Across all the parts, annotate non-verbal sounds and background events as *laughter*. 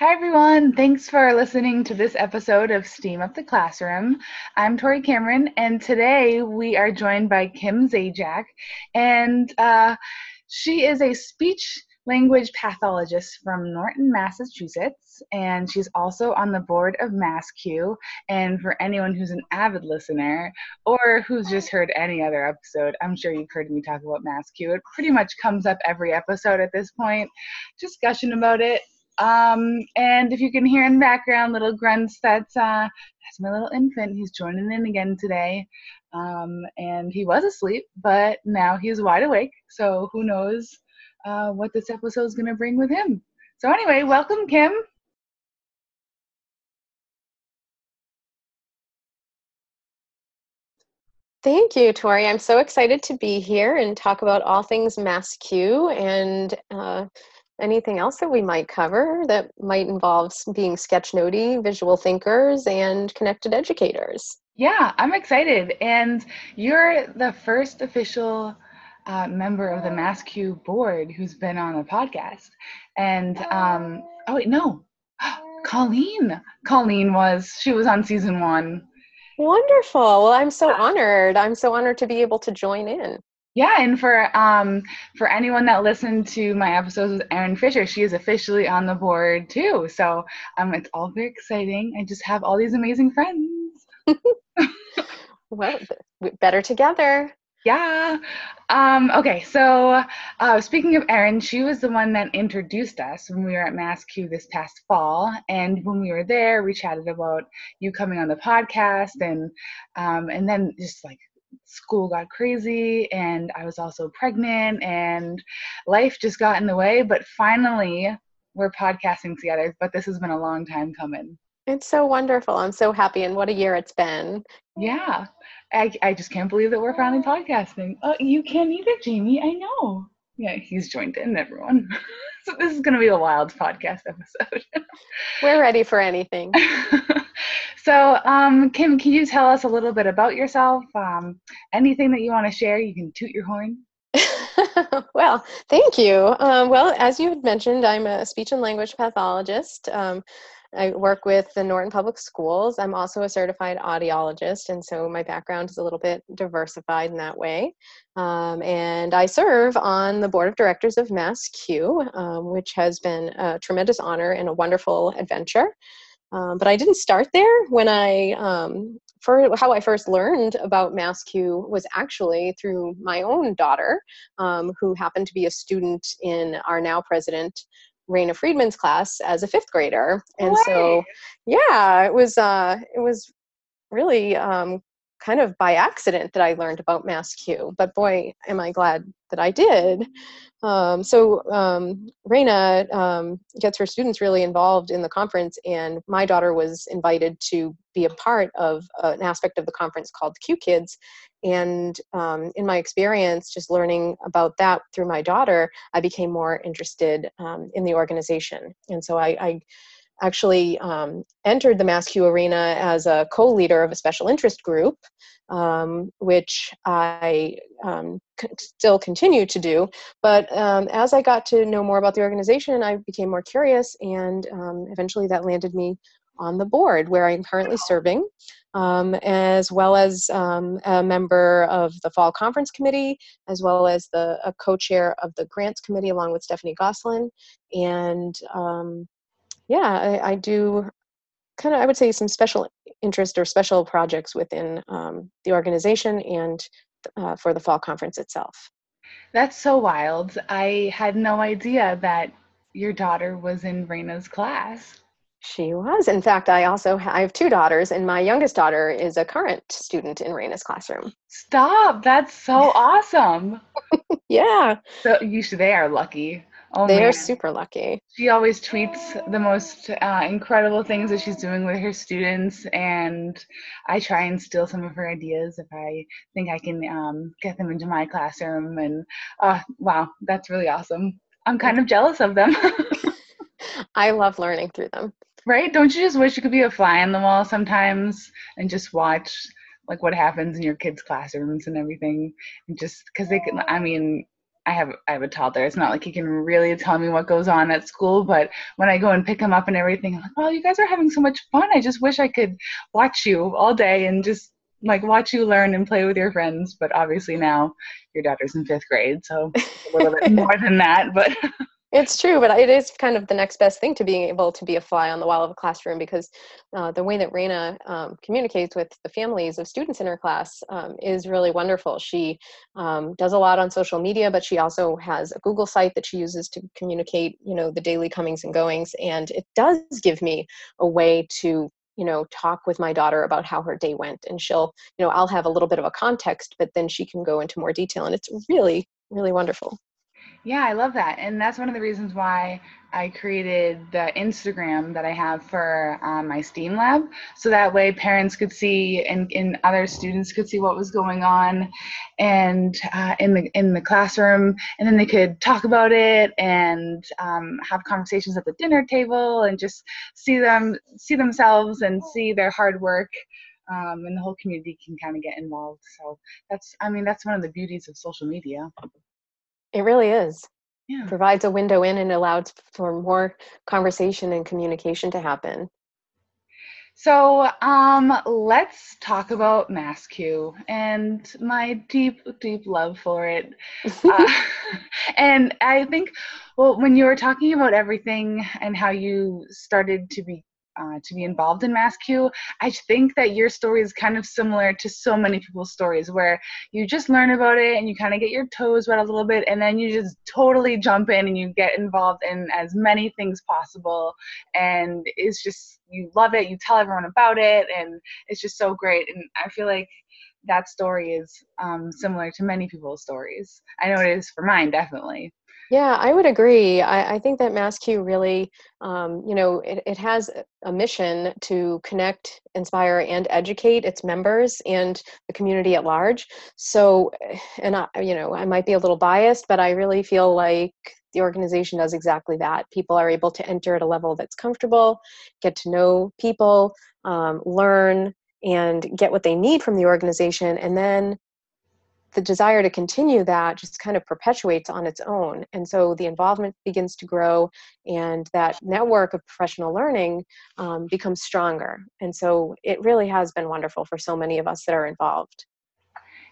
Hi, everyone. Thanks for listening to this episode of Steam Up the Classroom. I'm Tori Cameron, and today we are joined by Kim Zajac, and uh, she is a speech language pathologist from Norton, Massachusetts, and she's also on the board of MassCUE. And for anyone who's an avid listener or who's just heard any other episode, I'm sure you've heard me talk about MassCUE. It pretty much comes up every episode at this point, just gushing about it. Um, and if you can hear in the background little grunts, that's uh, that's my little infant. He's joining in again today. Um, and he was asleep, but now he's wide awake. So who knows uh, what this episode is going to bring with him. So anyway, welcome, Kim. Thank you, Tori. I'm so excited to be here and talk about all things MassCUE and uh, anything else that we might cover that might involve being sketchnotey, visual thinkers, and connected educators. Yeah, I'm excited. And you're the first official uh, member of the MassCUE board who's been on a podcast. And um, oh wait, no, *gasps* Colleen. Colleen was she was on season one. Wonderful. Well, I'm so honored. I'm so honored to be able to join in. Yeah, and for um for anyone that listened to my episodes with Erin Fisher, she is officially on the board too. So um it's all very exciting. I just have all these amazing friends. *laughs* well, better together. Yeah. Um, okay, so uh, speaking of Erin, she was the one that introduced us when we were at MassCUE this past fall. And when we were there, we chatted about you coming on the podcast and um, and then just like school got crazy and I was also pregnant and life just got in the way. But finally, we're podcasting together. But this has been a long time coming. It's so wonderful. I'm so happy, and what a year it's been. Yeah, I, I just can't believe that we're finally podcasting. Oh, you can't either, Jamie. I know. Yeah, he's joined in, everyone. *laughs* so this is going to be a wild podcast episode. *laughs* we're ready for anything. *laughs* So, um, Kim, can you tell us a little bit about yourself? Um, anything that you want to share, you can toot your horn. *laughs* well, thank you. Um, well, as you had mentioned, I'm a speech and language pathologist. Um, I work with the Norton Public Schools. I'm also a certified audiologist, and so my background is a little bit diversified in that way. Um, and I serve on the board of directors of MassCUE, um, which has been a tremendous honor and a wonderful adventure. Um, but I didn't start there. When I, um, for how I first learned about MassCUE was actually through my own daughter, um, who happened to be a student in our now president Raina Friedman's class as a fifth grader, and so yeah, it was uh, it was really um, kind of by accident that I learned about MassCUE. But boy, am I glad that I did. Um, so um, Raina um, gets her students really involved in the conference, and my daughter was invited to be a part of uh, an aspect of the conference called Q Kids. And um, in my experience, just learning about that through my daughter, I became more interested um, in the organization. And so I, I actually um, entered the MassCUE arena as a co-leader of a special interest group, um, which I um, c- still continue to do. But um, as I got to know more about the organization, I became more curious, and um, eventually that landed me on the board where I'm currently serving. Um, as well as um, a member of the Fall Conference Committee, as well as the a co-chair of the Grants Committee, along with Stephanie Goslin, and um, yeah, I, I do kind of, I would say, some special interest or special projects within um, the organization and uh, for the fall conference itself. That's so wild. I had no idea that your daughter was in Raina's class. She was. In fact, I also ha- I have two daughters, and my youngest daughter is a current student in Raina's classroom. Stop! That's so *laughs* awesome. yeah. So you should. They are lucky. Oh, they man. are super lucky. She always tweets the most uh, incredible things that she's doing with her students, and I try and steal some of her ideas if I think I can um, get them into my classroom. And uh, wow, that's really awesome. I'm kind of jealous of them. *laughs* I love learning through them. Right? Don't you just wish you could be a fly on the wall sometimes and just watch like what happens in your kids' classrooms and everything, and just because they can. I mean, I have I have a toddler. It's not like he can really tell me what goes on at school, but when I go and pick him up and everything, I'm like, "Well, you guys are having so much fun. I just wish I could watch you all day and just like watch you learn and play with your friends." But obviously now your daughter's in 5th grade, so a little bit *laughs* more than that, but *laughs* It's true, but it is kind of the next best thing to being able to be a fly on the wall of a classroom because uh, the way that Raina um, communicates with the families of students in her class um, is really wonderful. She um, does a lot on social media, but she also has a Google site that she uses to communicate, you know, the daily comings and goings, and it does give me a way to you know talk with my daughter about how her day went and she'll you know i'll have a little bit of a context but then she can go into more detail and it's really really wonderful yeah, I love that. And that's one of the reasons why I created the Instagram that I have for um, my STEAM lab. So that way parents could see and, and other students could see what was going on and uh, in the in the classroom. And then they could talk about it and um, have conversations at the dinner table and just see them see themselves and see their hard work. Um, and the whole community can kind of get involved. So that's, I mean, that's one of the beauties of social media. It really is. Yeah. Provides a window in and allows for more conversation and communication to happen. So um, let's talk about MassCUE and my deep, deep love for it. uh, *laughs* *laughs* and I think, well, when you were talking about everything and how you started to be uh, to be involved in MassCUE, I think that your story is kind of similar to so many people's stories where you just learn about it and you kind of get your toes wet a little bit and then you just totally jump in and you get involved in as many things possible. And it's just, you love it, you tell everyone about it, and it's just so great. And I feel like that story is um, similar to many people's stories. I know it is for mine, definitely. Yeah, I would agree. I, I think that MassCUE really, um, you know, it, it has a mission to connect, inspire, and educate its members and the community at large. So, and I, you know, I might be a little biased, but I really feel like the organization does exactly that. People are able to enter at a level that's comfortable, get to know people, um, learn, and get what they need from the organization, and then the desire to continue that just kind of perpetuates on its own. And so the involvement begins to grow, and that network of professional learning um, becomes stronger. And so it really has been wonderful for so many of us that are involved.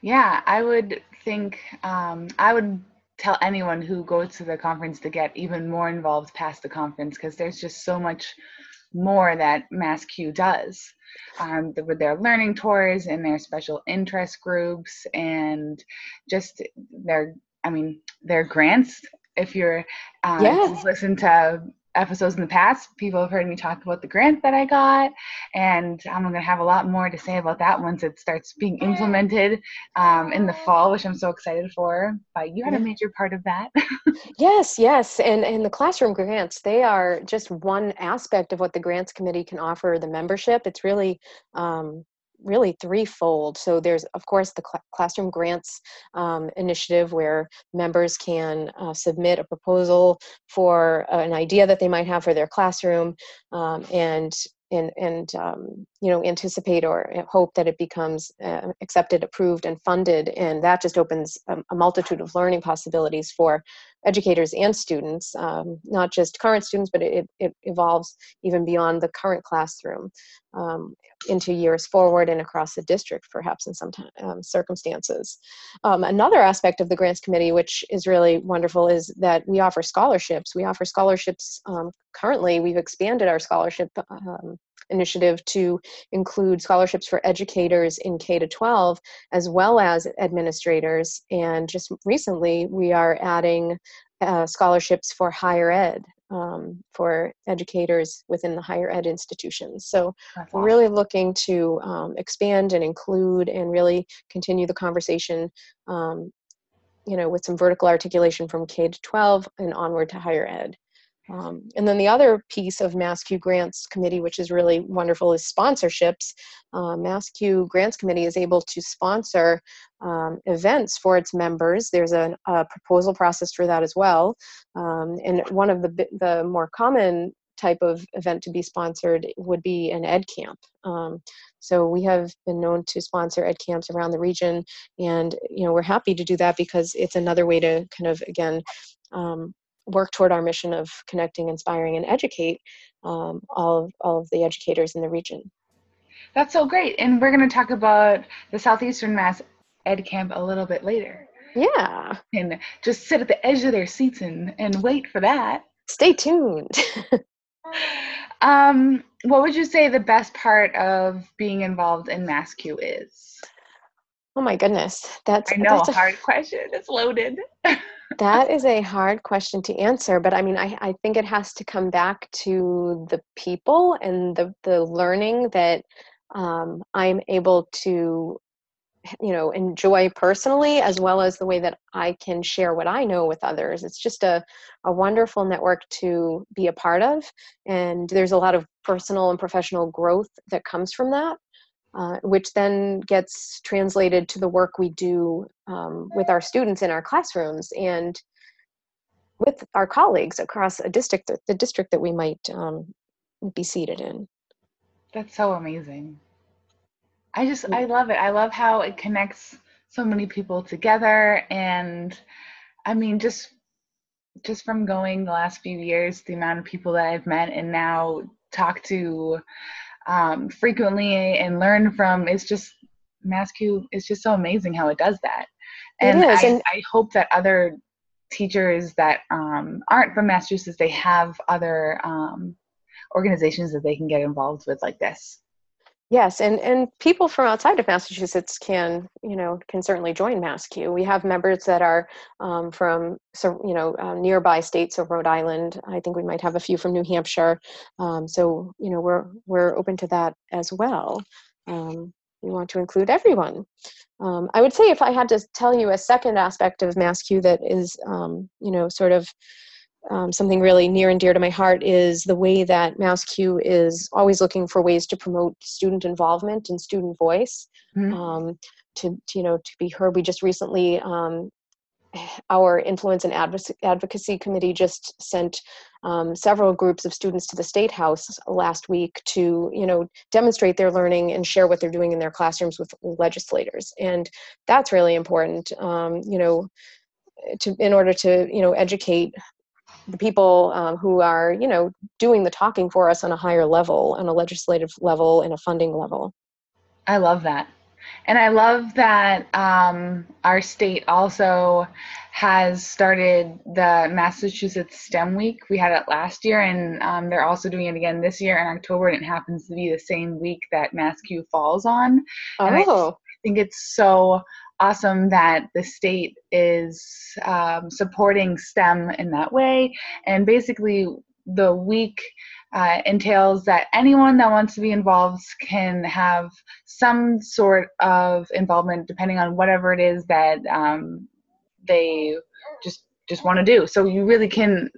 Yeah, I would think, um, I would tell anyone who goes to the conference to get even more involved past the conference because there's just so much more that MassCUE does um, with their learning tours and their special interest groups and just their, I mean, their grants. If you're uh, yes. listen to episodes in the past, people have heard me talk about the grant that I got, and I'm going to have a lot more to say about that once it starts being implemented um, in the fall, which I'm so excited for. But you had a major part of that. *laughs* yes, yes, and and the classroom grants they are just one aspect of what the grants committee can offer the membership. It's really um, really threefold. So there's, of course, the cl- classroom grants um, initiative where members can uh, submit a proposal for an idea that they might have for their classroom, um, and and and um, you know anticipate or hope that it becomes uh, accepted, approved, and funded, and that just opens a, a multitude of learning possibilities for educators and students, um, not just current students, but it, it evolves even beyond the current classroom um, into years forward and across the district, perhaps in some um, circumstances. Um, another aspect of the grants committee, which is really wonderful, is that we offer scholarships. We offer scholarships um, currently. We've expanded our scholarship um, initiative to include scholarships for educators in K to 12 as well as administrators. And just recently, we are adding uh, scholarships for higher ed um, for educators within the higher ed institutions. So That's we're awesome. really looking to um, expand and include and really continue the conversation. Um, you know, with some vertical articulation from K to 12 and onward to higher ed. Um, and then the other piece of MassCUE Grants Committee, which is really wonderful, is sponsorships. Uh, MassCUE Grants Committee is able to sponsor um, events for its members. There's a, a, proposal process for that as well. Um, and one of the, the more common type of event to be sponsored would be an ed camp. Um, so we have been known to sponsor ed camps around the region, and you know we're happy to do that because it's another way to kind of again um, work toward our mission of connecting, inspiring, and educate um, all of all of the educators in the region. That's so great, and we're going to talk about the Southeastern Mass Ed Camp a little bit later. Yeah. And just sit at the edge of their seats and, and wait for that. Stay tuned. *laughs* um, what would you say the best part of being involved in MassCUE is? Oh my goodness, that's I know that's a hard question. It's loaded. *laughs* that is a hard question to answer, but I mean, I, I think it has to come back to the people and the the learning that um, I'm able to you know enjoy personally as well as the way that i can share what i know with others. It's just a, a wonderful network to be a part of and there's a lot of personal and professional growth that comes from that uh, which then gets translated to the work we do um, with our students in our classrooms and with our colleagues across a district the district that we might um, be seated in. That's so amazing. I just I love it. I love how it connects so many people together and I mean just just from going the last few years, the amount of people that I've met and now talk to um, frequently and learn from is just MassCUE is just so amazing how it does that. And, I, and I hope that other teachers that um, aren't from Massachusetts, they have other um, organizations that they can get involved with like this. Yes, and, and people from outside of Massachusetts can, you know, can certainly join MassCUE. We have members that are um, from, so, you know, uh, nearby states of Rhode Island. I think we might have a few from New Hampshire. Um, so, you know, we're we're open to that as well. Um, we want to include everyone. Um, I would say if I had to tell you a second aspect of MassCUE that is, um, you know, sort of um, something really near and dear to my heart is the way that MassCUE is always looking for ways to promote student involvement and student voice. Mm-hmm. Um, to, to, you know to be heard. We just recently um, *sighs* our influence and advocacy committee just sent um, several groups of students to the state house last week to you know demonstrate their learning and share what they're doing in their classrooms with legislators and that's really important um, you know to in order to you know educate the people um, who are you know doing the talking for us on a higher level on a legislative level and a funding level. I love that. And i love that um, our state also has started the massachusetts stem week. We had it last year and um, they're also doing it again this year in october and it happens to be the same week that MassCUE falls on. Oh. I think it's so awesome that the state is um, supporting STEM in that way. And basically, the week uh, entails that anyone that wants to be involved can have some sort of involvement, depending on whatever it is that um, they just just want to do. So you really can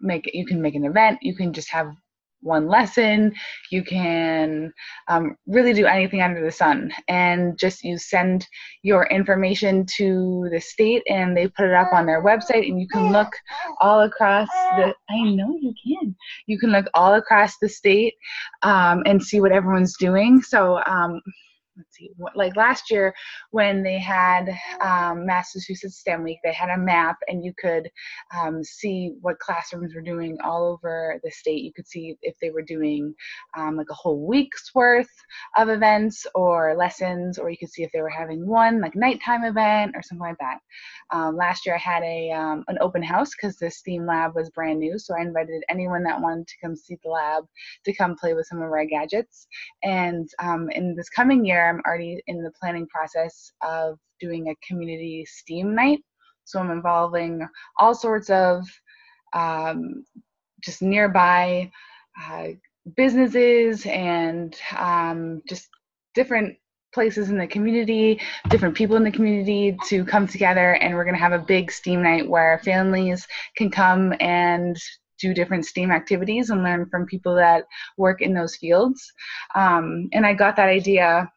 make you can make an event. You can just have one lesson. You can um, really do anything under the sun. And just you send your information to the state and they put it up on their website and you can look all across the, I know you can. You can look all across the state um, and see what everyone's doing. So um, let's see, like last year when they had um, Massachusetts STEM Week, they had a map and you could um, see what classrooms were doing all over the state. You could see if they were doing um, like a whole week's worth of events or lessons, or you could see if they were having one like nighttime event or something like that. Um, last year I had a um, an open house because the STEAM lab was brand new, so I invited anyone that wanted to come see the lab to come play with some of our gadgets. And um, in this coming year, I'm already in the planning process of doing a community STEAM night. So I'm involving all sorts of um, just nearby uh, businesses and um, just different places in the community, different people in the community to come together, and we're going to have a big STEAM night where families can come and do different STEAM activities and learn from people that work in those fields. Um, and I got that idea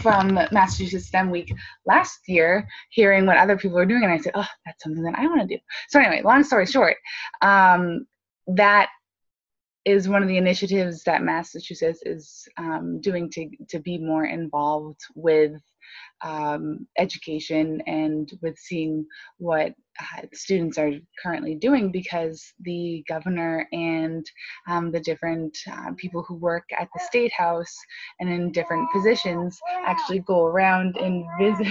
from Massachusetts STEM Week last year, hearing what other people were doing, and I said, "Oh, that's something that I want to do." So anyway, long story short, um, that is one of the initiatives that Massachusetts is um, doing to to be more involved with um, education and with seeing what uh, students are currently doing because the governor and um, the different uh, people who work at the state house and in different positions actually go around and visit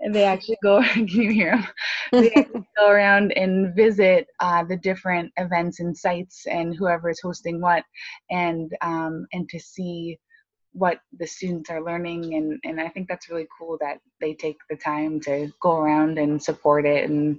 and *laughs* they actually go *laughs* can you hear them *laughs* they go around and visit uh, the different events and sites and whoever is hosting what and um, and to see what the students are learning and, and i think that's really cool that they take the time to go around and support it and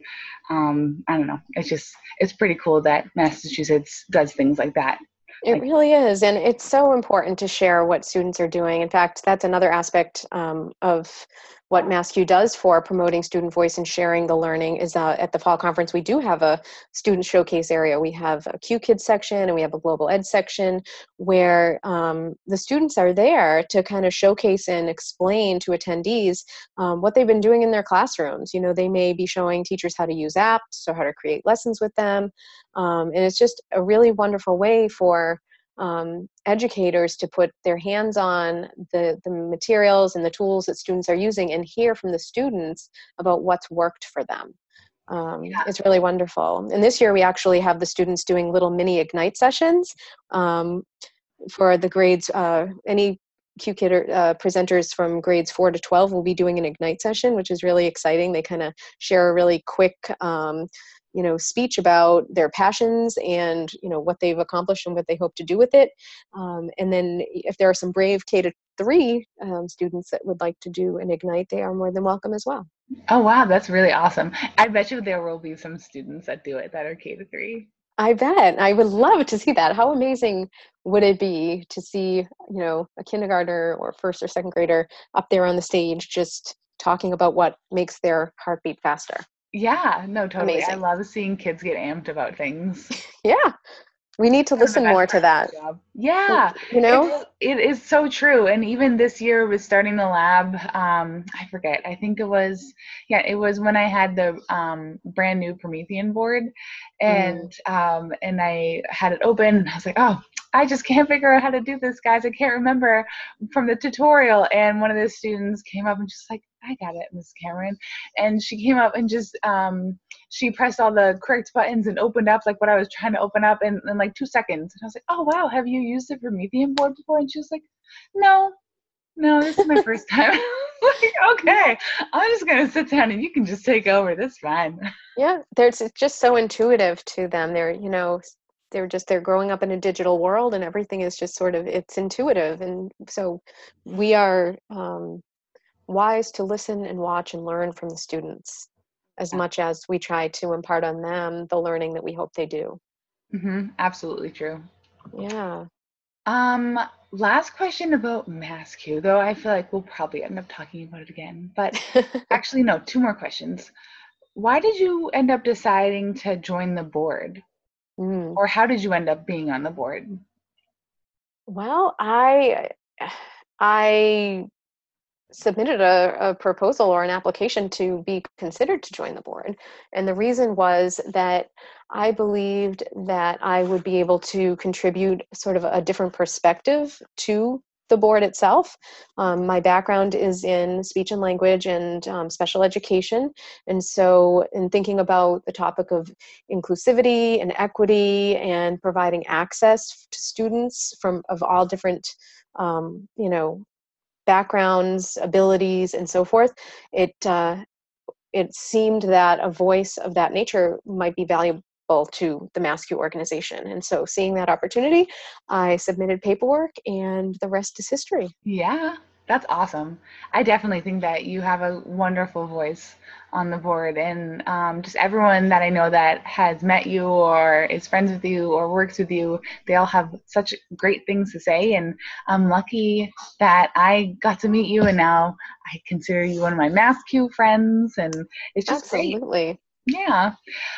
um, i don't know it's just it's pretty cool that massachusetts does things like that. It really is and it's so important to share what students are doing. In fact that's another aspect um, of what MassCUE does for promoting student voice and sharing the learning is uh, at the fall conference, we do have a student showcase area. We have a Q Kids section and we have a global ed section where um, the students are there to kind of showcase and explain to attendees um, what they've been doing in their classrooms. You know, they may be showing teachers how to use apps or how to create lessons with them. Um, and it's just a really wonderful way for um, educators to put their hands on the, the materials and the tools that students are using and hear from the students about what's worked for them. Um, yeah. It's really wonderful. And this year we actually have the students doing little mini Ignite sessions um, for the grades, uh, any QKid uh, presenters from grades 4 to 12 will be doing an Ignite session, which is really exciting. They kind of share a really quick um, you know speech about their passions and you know what they've accomplished and what they hope to do with it um, and then if there are some brave k to three um, students that would like to do an ignite they are more than welcome as well oh wow that's really awesome i bet you there will be some students that do it that are k to three I bet. I would love to see that. How amazing would it be to see, you know, a kindergartner or first or second grader up there on the stage just talking about what makes their heartbeat faster? Yeah, no, totally. Amazing. I love seeing kids get amped about things. Yeah. We need to listen more to that. Job. Yeah. You know? It, it is so true. And even this year with starting the lab, um, I forget, I think it was, yeah, it was when I had the um, brand new Promethean board and, mm. um, and I had it open and I was like, oh, I just can't figure out how to do this, guys. I can't remember from the tutorial. And one of the students came up and just like, I got it, Miss Cameron. And she came up and just um, she pressed all the correct buttons and opened up like what I was trying to open up in, in like two seconds. And I was like, oh wow, have you used the Promethean board before? And she was like, no, no, this is my first time. *laughs* like, okay, I'm just gonna sit down and you can just take over. That's fine. *laughs* Yeah, there's it's just so intuitive to them. They're you know they're just they're growing up in a digital world and everything is just sort of it's intuitive and so we are um, wise to listen and watch and learn from the students as much as we try to impart on them the learning that we hope they do. Mm-hmm. Absolutely true. Yeah. Um, last question about MassCUE, though I feel like we'll probably end up talking about it again. But *laughs* actually, no, two more questions. Why did you end up deciding to join the board? Mm. Or how did you end up being on the board? Well, I I submitted a, a, proposal or an application to be considered to join the board. And the reason was that I believed that I would be able to contribute sort of a different perspective to the board itself. Um, my background is in speech and language and um, special education. And so, in thinking about the topic of inclusivity and equity and providing access to students from of all different um, you know backgrounds, abilities, and so forth, it uh, it seemed that a voice of that nature might be valuable to the MassCUE organization. And so, seeing that opportunity, I submitted paperwork, and the rest is history. Yeah, that's awesome. I definitely think that you have a wonderful voice on the board, and um, just everyone that I know that has met you or is friends with you or works with you, they all have such great things to say. And I'm lucky that I got to meet you, and now I consider you one of my MassCUE friends, and it's just absolutely. Great. Yeah.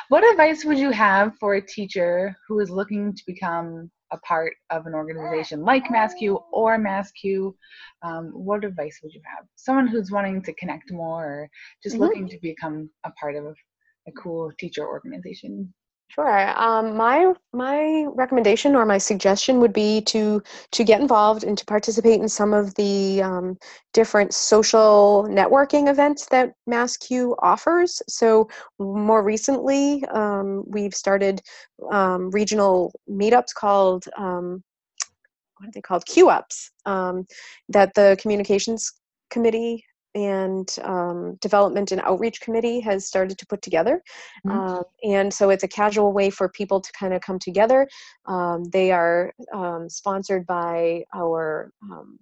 What advice would you have for a teacher who is looking to become a part of an organization like MassCUE or MassCUE, um, what advice would you have? Someone who's wanting to connect more or just mm-hmm. looking to become a part of a cool teacher organization. Sure. Um, my my recommendation or my suggestion would be to to get involved and to participate in some of the um, different social networking events that MassCUE offers. So more recently, um, we've started um, regional meetups called um, what are they called? Q ups um, that the communications committee and um, development and outreach committee has started to put together mm-hmm. um, and so it's a casual way for people to kind of come together um, they are um, sponsored by our um,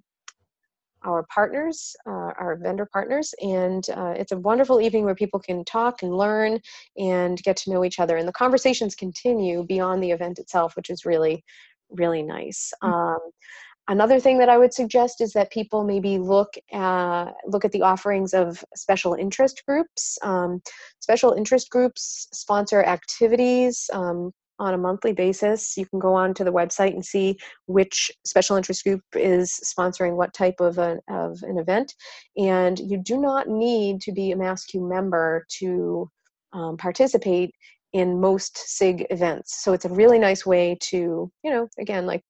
our partners uh, our vendor partners and uh, it's a wonderful evening where people can talk and learn and get to know each other and the conversations continue beyond the event itself which is really really nice mm-hmm. Another thing that I would suggest is that people maybe look at, look at the offerings of special interest groups. Um, special interest groups sponsor activities um, on a monthly basis. You can go on to the website and see which special interest group is sponsoring what type of an, of an event. And you do not need to be a MassCUE member to um, participate in most SIG events. So it's a really nice way to, you know, again, like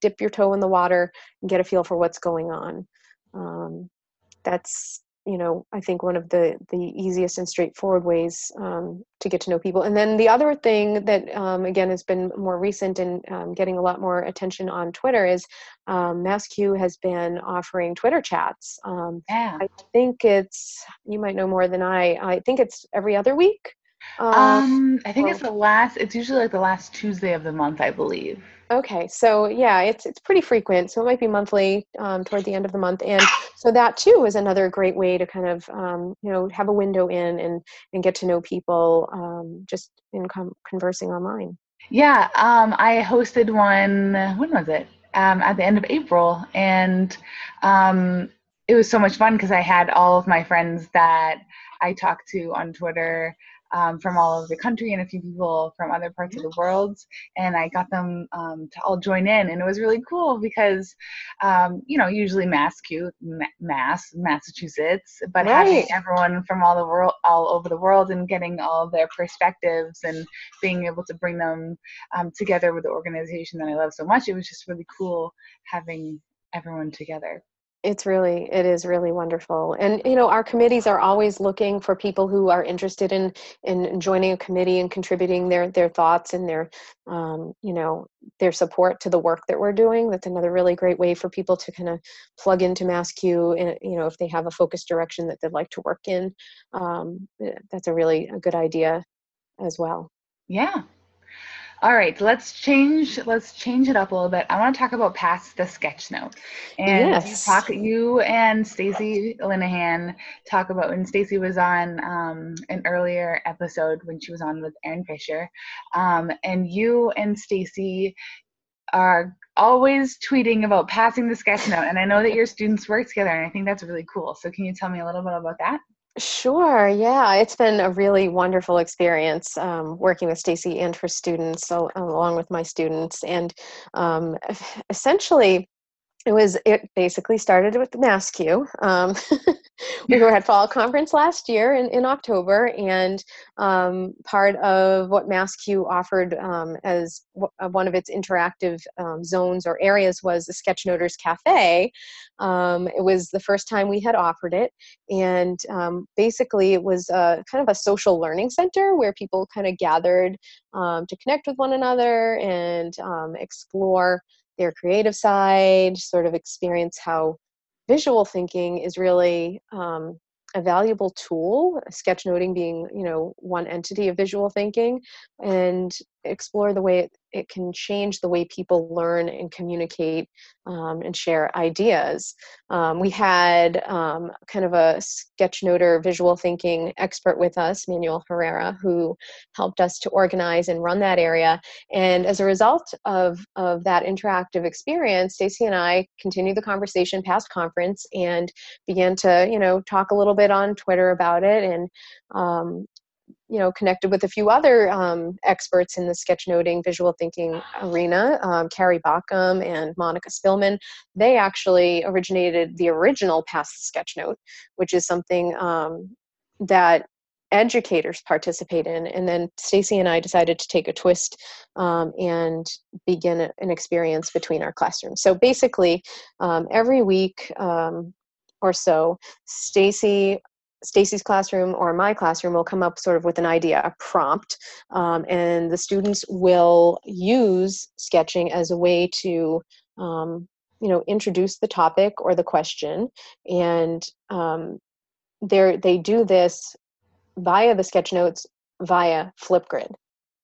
dip your toe in the water and get a feel for what's going on. Um, that's you know i think one of the the easiest and straightforward ways um, to get to know people and then the other thing that um, again has been more recent and um, getting a lot more attention on twitter is um, MassCUE has been offering twitter chats um, yeah. i think it's you might know more than i i think it's every other week um, I think it's the last. It's usually like the last Tuesday of the month, I believe. Okay, so yeah, it's it's pretty frequent. So it might be monthly um, toward the end of the month, and so that too is another great way to kind of um, you know have a window in and and get to know people um, just in com- conversing online. Yeah, um, I hosted one. When was it? Um, at the end of April, and um, it was so much fun because I had all of my friends that I talked to on Twitter um, from all over the country and a few people from other parts of the world. And I got them um, to all join in. And it was really cool because, um, you know, usually MassCUE, Mass, Massachusetts, but right. having everyone from all the world, all over the world and getting all their perspectives and being able to bring them um, together with the organization that I love so much, it was just really cool having everyone together it's really it is really wonderful. And you know our committees are always looking for people who are interested in in joining a committee and contributing their their thoughts and their um, you know their support to the work that we're doing. That's another really great way for people to kind of plug into MassCUE and you know if they have a focused direction that they'd like to work in um, eh, that's a really a good idea as well. Yeah all right, let's change. Let's change it up a little bit. I want to talk about past the sketch note, and yes. you talk. You and Stacy Linehan talk about when Stacy was on um, an earlier episode when she was on with Erin Fisher, um, and you and Stacy are always tweeting about passing the sketch note. And I know that your students work together, and I think that's really cool. So, can you tell me a little bit about that? Sure. Yeah, it's been a really wonderful experience um, working with Stacy and her students, so, along with my students, and um, essentially, it was it basically started with the MassCUE. Um, *laughs* we were at fall conference last year in, in October, and um, part of what MassCUE offered um, as w- uh, one of its interactive um, zones or areas was the Sketchnoters Cafe. Um, it was the first time we had offered it, and um, basically it was a, kind of a social learning center where people kind of gathered to connect with one another and explore their creative side, sort of experience how visual thinking is really um, a valuable tool sketchnoting being you know one entity of visual thinking. And explore the way it, it can change the way people learn and communicate um, and share ideas. Um, we had um, kind of a sketchnoter visual thinking expert with us, Manuel Herrera, who helped us to organize and run that area. And as a result of, of that interactive experience, Stacy and I continued the conversation past conference and began to, you know, talk a little bit on Twitter about it and um, you know connected with a few other um, experts in the sketchnoting visual thinking arena um, carrie baughcum and monica spillman they actually originated the original pass the sketchnote which is something um, that educators participate in. And then Stacy and I decided to take a twist um, and begin an experience between our classrooms. So basically, um, every week um, or so, Stacy Stacy's classroom or my classroom will come up sort of with an idea, a prompt, um, and the students will use sketching as a way to, um, you know, introduce the topic or the question, and um, they they do this via the sketch notes via Flipgrid.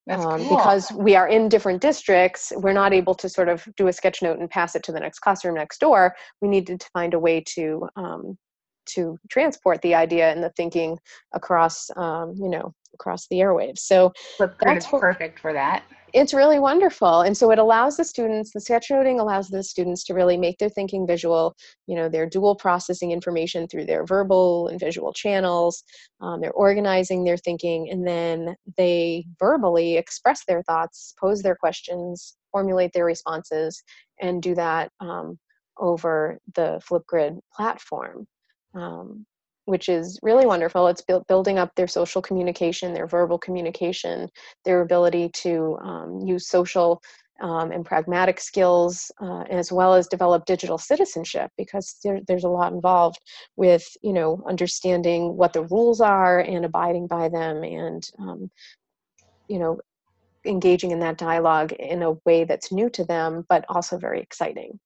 Um, cool. Because we are in different districts, we're not able to sort of do a sketch note and pass it to the next classroom next door. We needed to find a way to um, to transport the idea and the thinking across um, you know across the airwaves. So Flipgrid that's perfect for that. It's really wonderful. And so it allows the students the sketchnoting allows the students to really make their thinking visual you know they're dual processing information through their verbal and visual channels um, they're organizing their thinking and then they verbally express their thoughts pose their questions formulate their responses and do that um, over the flipgrid platform um, which is really wonderful. It's build, building up their social communication, their verbal communication, their ability to um, use social um, and pragmatic skills, uh, as well as develop digital citizenship, because there, there's a lot involved with you know understanding what the rules are and abiding by them, and um, you know engaging in that dialogue in a way that's new to them, but also very exciting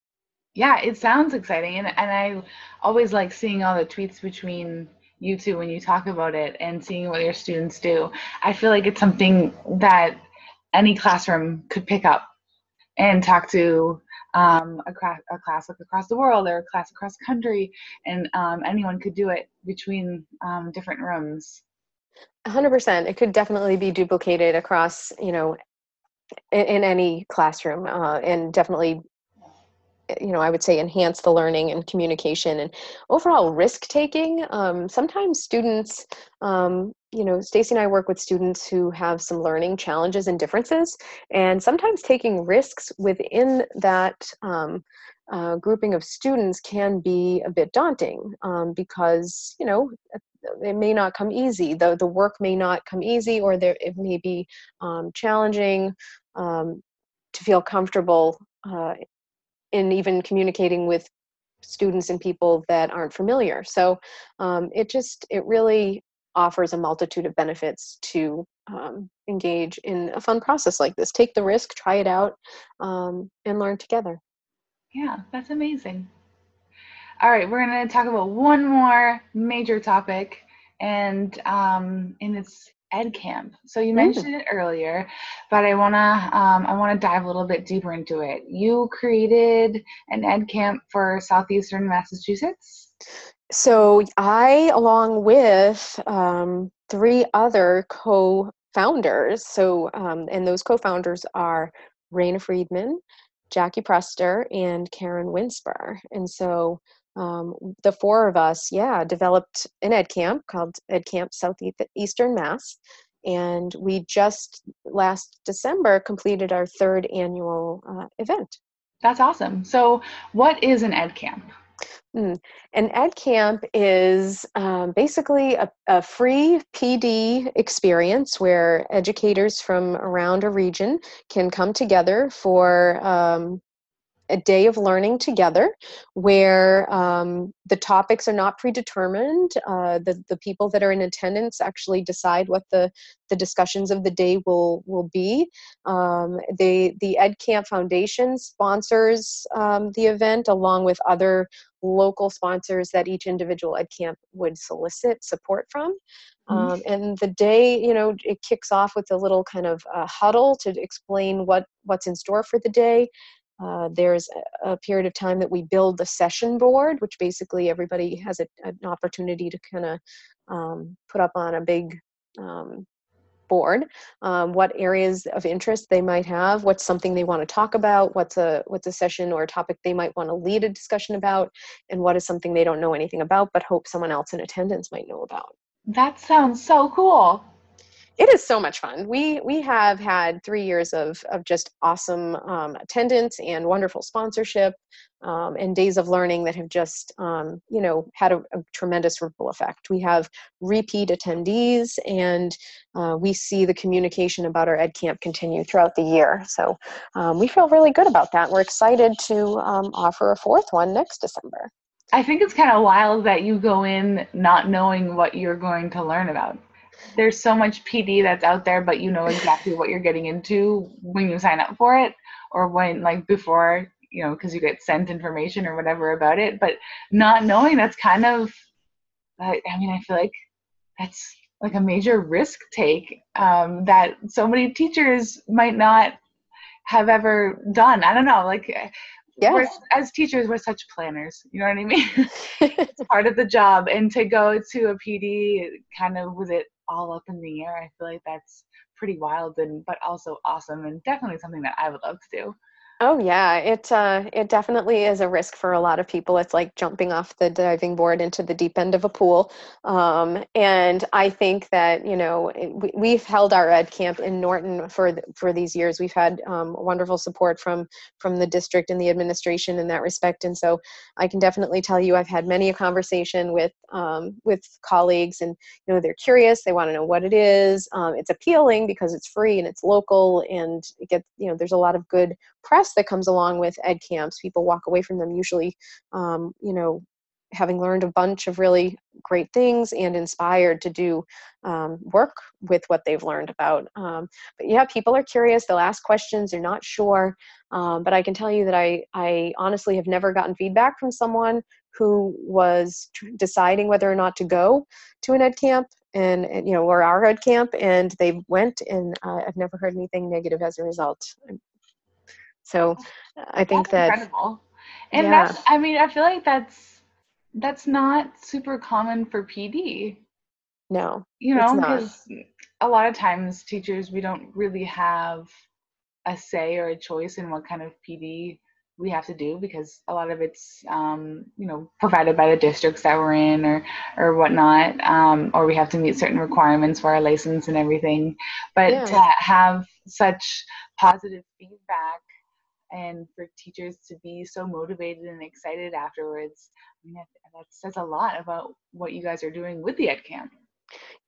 yeah, it sounds exciting, and and I always like seeing all the tweets between you two when you talk about it and seeing what your students do. I feel like it's something that any classroom could pick up and talk to um, a, class, a class across the world or a class across the country, and um, anyone could do it between um, different rooms. 100%. It could definitely be duplicated across, you know, in, in any classroom, uh, and definitely you know i would say enhance the learning and communication and overall risk taking um, sometimes students um, you know stacy and i work with students who have some learning challenges and differences and sometimes taking risks within that um, uh, grouping of students can be a bit daunting um, because you know it may not come easy the, the work may not come easy or there it may be um, challenging um, to feel comfortable uh, in even communicating with students and people that aren't familiar. So um, it just it really offers a multitude of benefits to um, engage in a fun process like this. Take the risk try it out um, and learn together. Yeah that's amazing. All right we're going to talk about one more major topic and um, and it's ed camp. So you mentioned mm. it earlier but i want to um, i want to dive a little bit deeper into it. You created an ed camp for southeastern massachusetts? So i along with um, three other co-founders so um, and those co-founders are raina friedman jackie prester and karen winsper. And so um, the four of us, yeah, developed an ed camp called Ed Camp Southeastern Mass. And we just last December completed our third annual uh, event. That's awesome. So, what is an ed camp? Mm. An ed camp is um, basically a, a, free PD experience where educators from around a region can come together for um, a day of learning together where um, the topics are not predetermined. Uh, the, the people that are in attendance actually decide what the, the discussions of the day will, will be. Um, they, the EdCamp Foundation sponsors um, the event along with other local sponsors that each individual EdCamp would solicit support from. Mm-hmm. Um, and the day, you know, it kicks off with a little kind of uh, huddle to explain what what's in store for the day. Uh, there's a, a, period of time that we build the session board, which basically everybody has a, an opportunity to kind of um, put up on a big um, board um, what areas of interest they might have what's something they want to talk about what's a what's a session or a topic they might want to lead a discussion about and what is something they don't know anything about but hope someone else in attendance might know about. That sounds so cool it is so much fun. We we have had three years of of just awesome um, attendance and wonderful sponsorship um, and days of learning that have just um, you know had a, a, tremendous ripple effect. We have repeat attendees, and uh, we see the communication about our Ed Camp continue throughout the year. So um, we feel really good about that. We're excited to um, offer a fourth one next December. I think it's kind of wild that you go in not knowing what you're going to learn about there's so much PD that's out there, but you know exactly what you're getting into when you sign up for it or when like before, you know, because you get sent information or whatever about it. But not knowing that's kind of, I, I mean, I feel like that's like a major risk take um, that so many teachers might not have ever done. I don't know, like yes. as teachers, we're such planners. You know what I mean? *laughs* it's part of the job. And to go to a PD kind of with it all up in the air. I feel like that's pretty wild and but also awesome and definitely something that I would love to do. Oh yeah, it uh, it definitely is a risk for a lot of people. It's like jumping off the diving board into the deep end of a pool. Um, and I think that you know we, we've held our ed camp in Norton for for these years. We've had um, wonderful support from from the district and the administration in that respect. And so I can definitely tell you, I've had many a conversation with um, with colleagues, and you know they're curious. They want to know what it is. Um, it's appealing because it's free and it's local, and it gets you know there's a lot of good press that comes along with ed camps. People walk away from them usually um, you know having learned a bunch of really great things and inspired to do um, work with what they've learned about um, but yeah people are curious they'll ask questions they're not sure um, but i can tell you that I, I honestly have never gotten feedback from someone who was deciding whether or not to go to an ed camp and, and, you know or our ed camp and they went and uh, i've never heard anything negative as a result so I think that's that incredible. And yeah. that's I mean, I feel like that's that's not super common for PD. No. You know, because a lot of times teachers we don't really have a say or a choice in what kind of PD we have to do because a lot of it's um, you know provided by the districts that we're in or or whatnot um, or we have to meet certain requirements for our license and everything but yeah. to have such positive feedback and for teachers to be so motivated and excited afterwards. I mean that, that says a lot about what you guys are doing with the ed camp.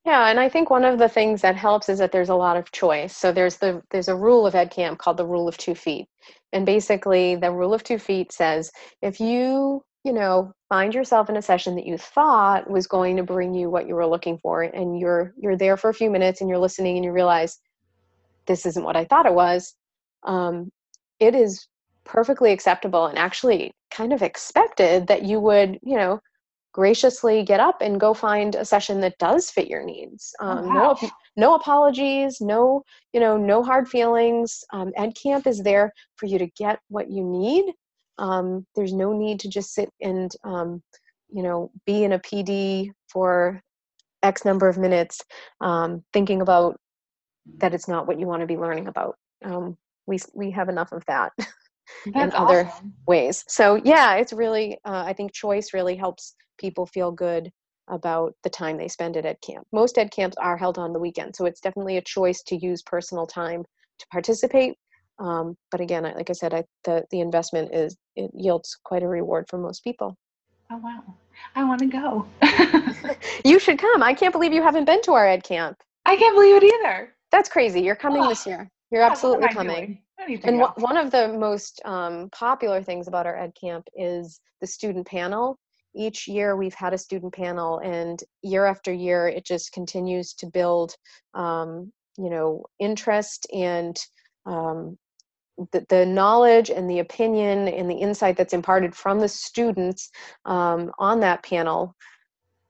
Yeah and i think one of the things that helps is that there's a lot of choice. So there's the there's a rule of ed camp called the rule of two feet. And basically the rule of two feet says if you you know find yourself in a session that you thought was going to bring you what you were looking for and you're you're there for a few minutes and you're listening and you realize this isn't what i thought it was um, it is perfectly acceptable and actually kind of expected that you would, you know, graciously get up and go find a session that does fit your needs. Oh, um, wow. No, no apologies, no, you know, no hard feelings. Um, Ed Camp is there for you to get what you need. Um, there's no need to just sit and, um, you know, be in a PD for X number of minutes, um, thinking about that it's not what you want to be learning about. We we have enough of that *laughs* in other awesome. ways. So yeah, it's really uh, I think choice really helps people feel good about the time they spend at ed camp. Most ed camps are held on the weekend, so it's definitely a choice to use personal time to participate. Um, but again, like I said, I, the the investment is it yields quite a reward for most people. Oh wow, I want to go. *laughs* you should come. I can't believe you haven't been to our ed camp. I can't believe it either. That's crazy. You're coming oh. this year. You're absolutely coming. And one of the most um, popular things about our Ed Camp is the student panel. Each year we've had a student panel, and year after year it just continues to build, um, you know, interest and um, the, the knowledge and the opinion and the insight that's imparted from the students um, on that panel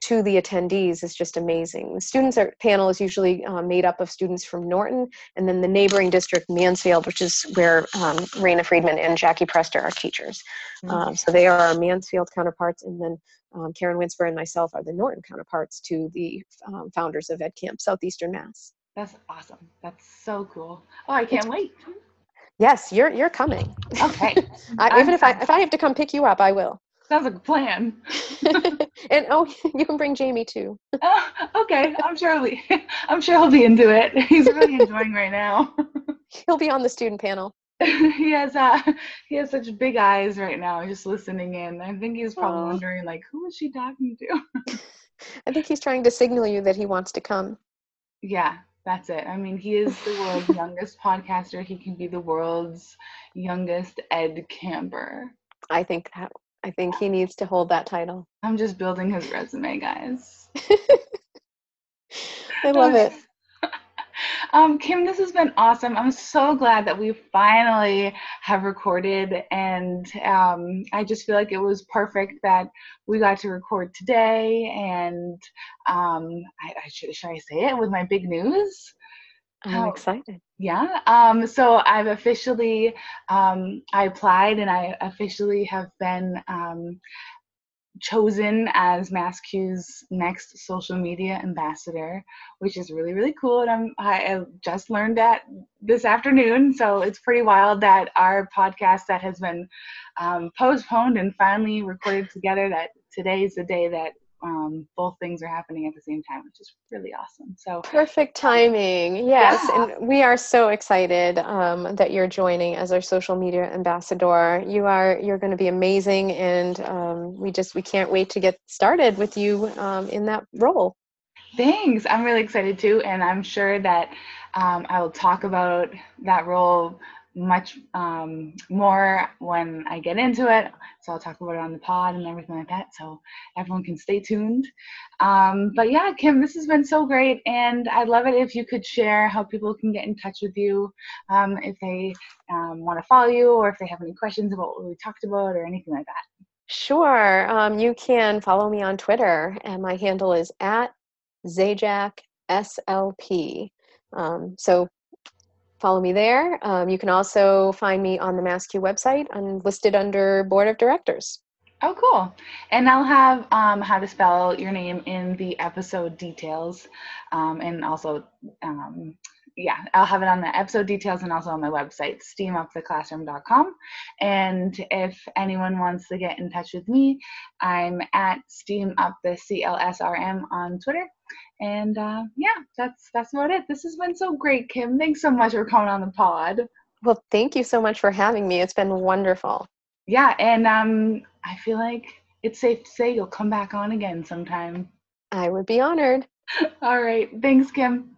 to the attendees is just amazing. The students are, panel is usually uh, made up of students from Norton and then the neighboring district, Mansfield, which is where um, Raina Friedman and Jackie Prester are teachers. Mm-hmm. Um, so they are our Mansfield counterparts, and then um, Karen Winsper and myself are the Norton counterparts to the um, founders of EdCamp Southeastern Mass. That's awesome. That's so cool. Oh, I can't wait. Yes, you're you're coming. Okay. *laughs* I, even if I if I have to come pick you up, I will. Sounds like a plan. *laughs* and oh, *laughs* you can bring Jamie too. Oh, *laughs* okay, I'm sure he'll be. I'm sure he'll be into it. He's really enjoying right now. He'll be on the student panel. he has uh he has such big eyes right now, just listening in. I think he's probably wondering like, who is she talking to? I think he's trying to signal you that he wants to come. Yeah, that's it. I mean, he is the world's youngest podcaster. He can be the world's youngest Ed Camper. I think that I think he needs to hold that title. I'm just building his resume, guys. *laughs* I love it. *laughs* Um, Kim, this has been awesome. I'm so glad that we finally have recorded, and um, I just feel like it was perfect that we got to record today. And um, I, I should, should I say it with my big news? I'm Oh. excited. Yeah. Um, so I've officially um, I applied and I officially have been um, chosen as MassCUE's next social media ambassador, which is really really cool. And I'm I I just learned that this afternoon, so it's pretty wild that our podcast that has been um, postponed and finally recorded together. That today is the day that um, both things are happening at the same time, which is really awesome. So Perfect timing. Yes, Yeah. and we are so excited um, that you're joining as our social media ambassador. You are you're going to be amazing, and um, we just we can't wait to get started with you um, in that role. Thanks. I'm really excited too, and I'm sure that um, I will talk about that role much um, more when I get into it. So I'll talk about it on the pod and everything like that. So everyone can stay tuned. Um, but yeah, Kim, this has been so great, and I'd love it if you could share how people can get in touch with you um, if they um, want to follow you or if they have any questions about what we talked about or anything like that. Sure. Um, you can follow me on Twitter, and my handle is at Zajac SLP. Um, so follow me there. Um, you can also find me on the MassCUE website. I'm listed under Board of Directors. Oh, cool. And I'll have um, how to spell your name in the episode details. Um, and also, um, yeah, I'll have it on the episode details and also on my website, steamuptheclassroom.com. And if anyone wants to get in touch with me, I'm at steamuptheclsrm on Twitter. And uh, yeah, that's that's about it. This has been so great, Kim. Thanks so much for coming on the pod. Well, thank you so much for having me. It's been wonderful. Yeah, and um, I feel like it's safe to say you'll come back on again sometime. I would be honored. *laughs* All right. Thanks, Kim.